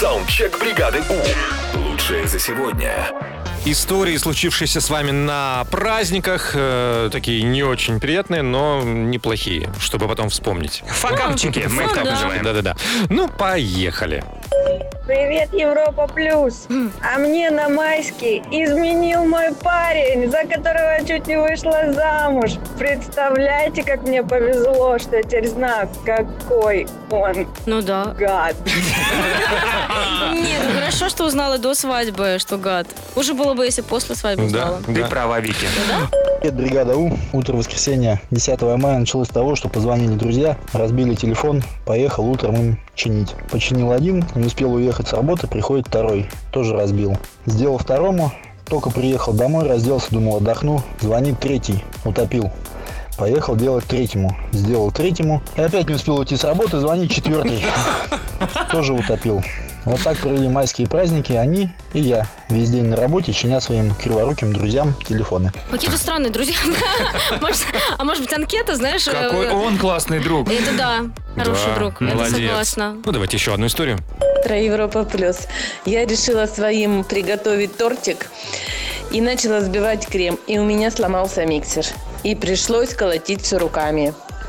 Саундчек бригады У. Лучшее за сегодня. Истории, случившиеся с вами на праздниках, э, такие не очень приятные, но неплохие, чтобы потом вспомнить. Факапчики, мы их так называем. Да-да-да. Ну, поехали. Привет, Европа Плюс! А мне на майский изменил мой парень, за которого я чуть не вышла замуж. Представляете, как мне повезло, что я теперь знаю, какой он Ну да. гад. Что узнала до свадьбы, что гад. Хуже было бы, если после свадьбы Да, узнала. Ты да. права, Вики. Привет, бригада У. Утро воскресенья 10 мая началось с того, что позвонили друзья, разбили телефон, поехал утром им чинить. Починил один, не успел уехать с работы, приходит второй, тоже разбил. Сделал второму, только приехал домой, разделся, думал, отдохну. Звонит третий, утопил. Поехал делать третьему. Сделал третьему. И опять не успел уйти с работы, звонит четвертый. Тоже утопил. Вот так провели майские праздники они и я. Весь день на работе, чиня своим криворуким друзьям телефоны. Какие-то странные друзья. Может, а может быть анкета, знаешь? э, Какой он классный друг. Это да, хороший друг. Это молодец. согласна. Ну, давайте еще одну историю. Утро Европа Плюс. Я решила своим приготовить тортик и начала взбивать крем. И у меня сломался миксер. И пришлось колотить все руками.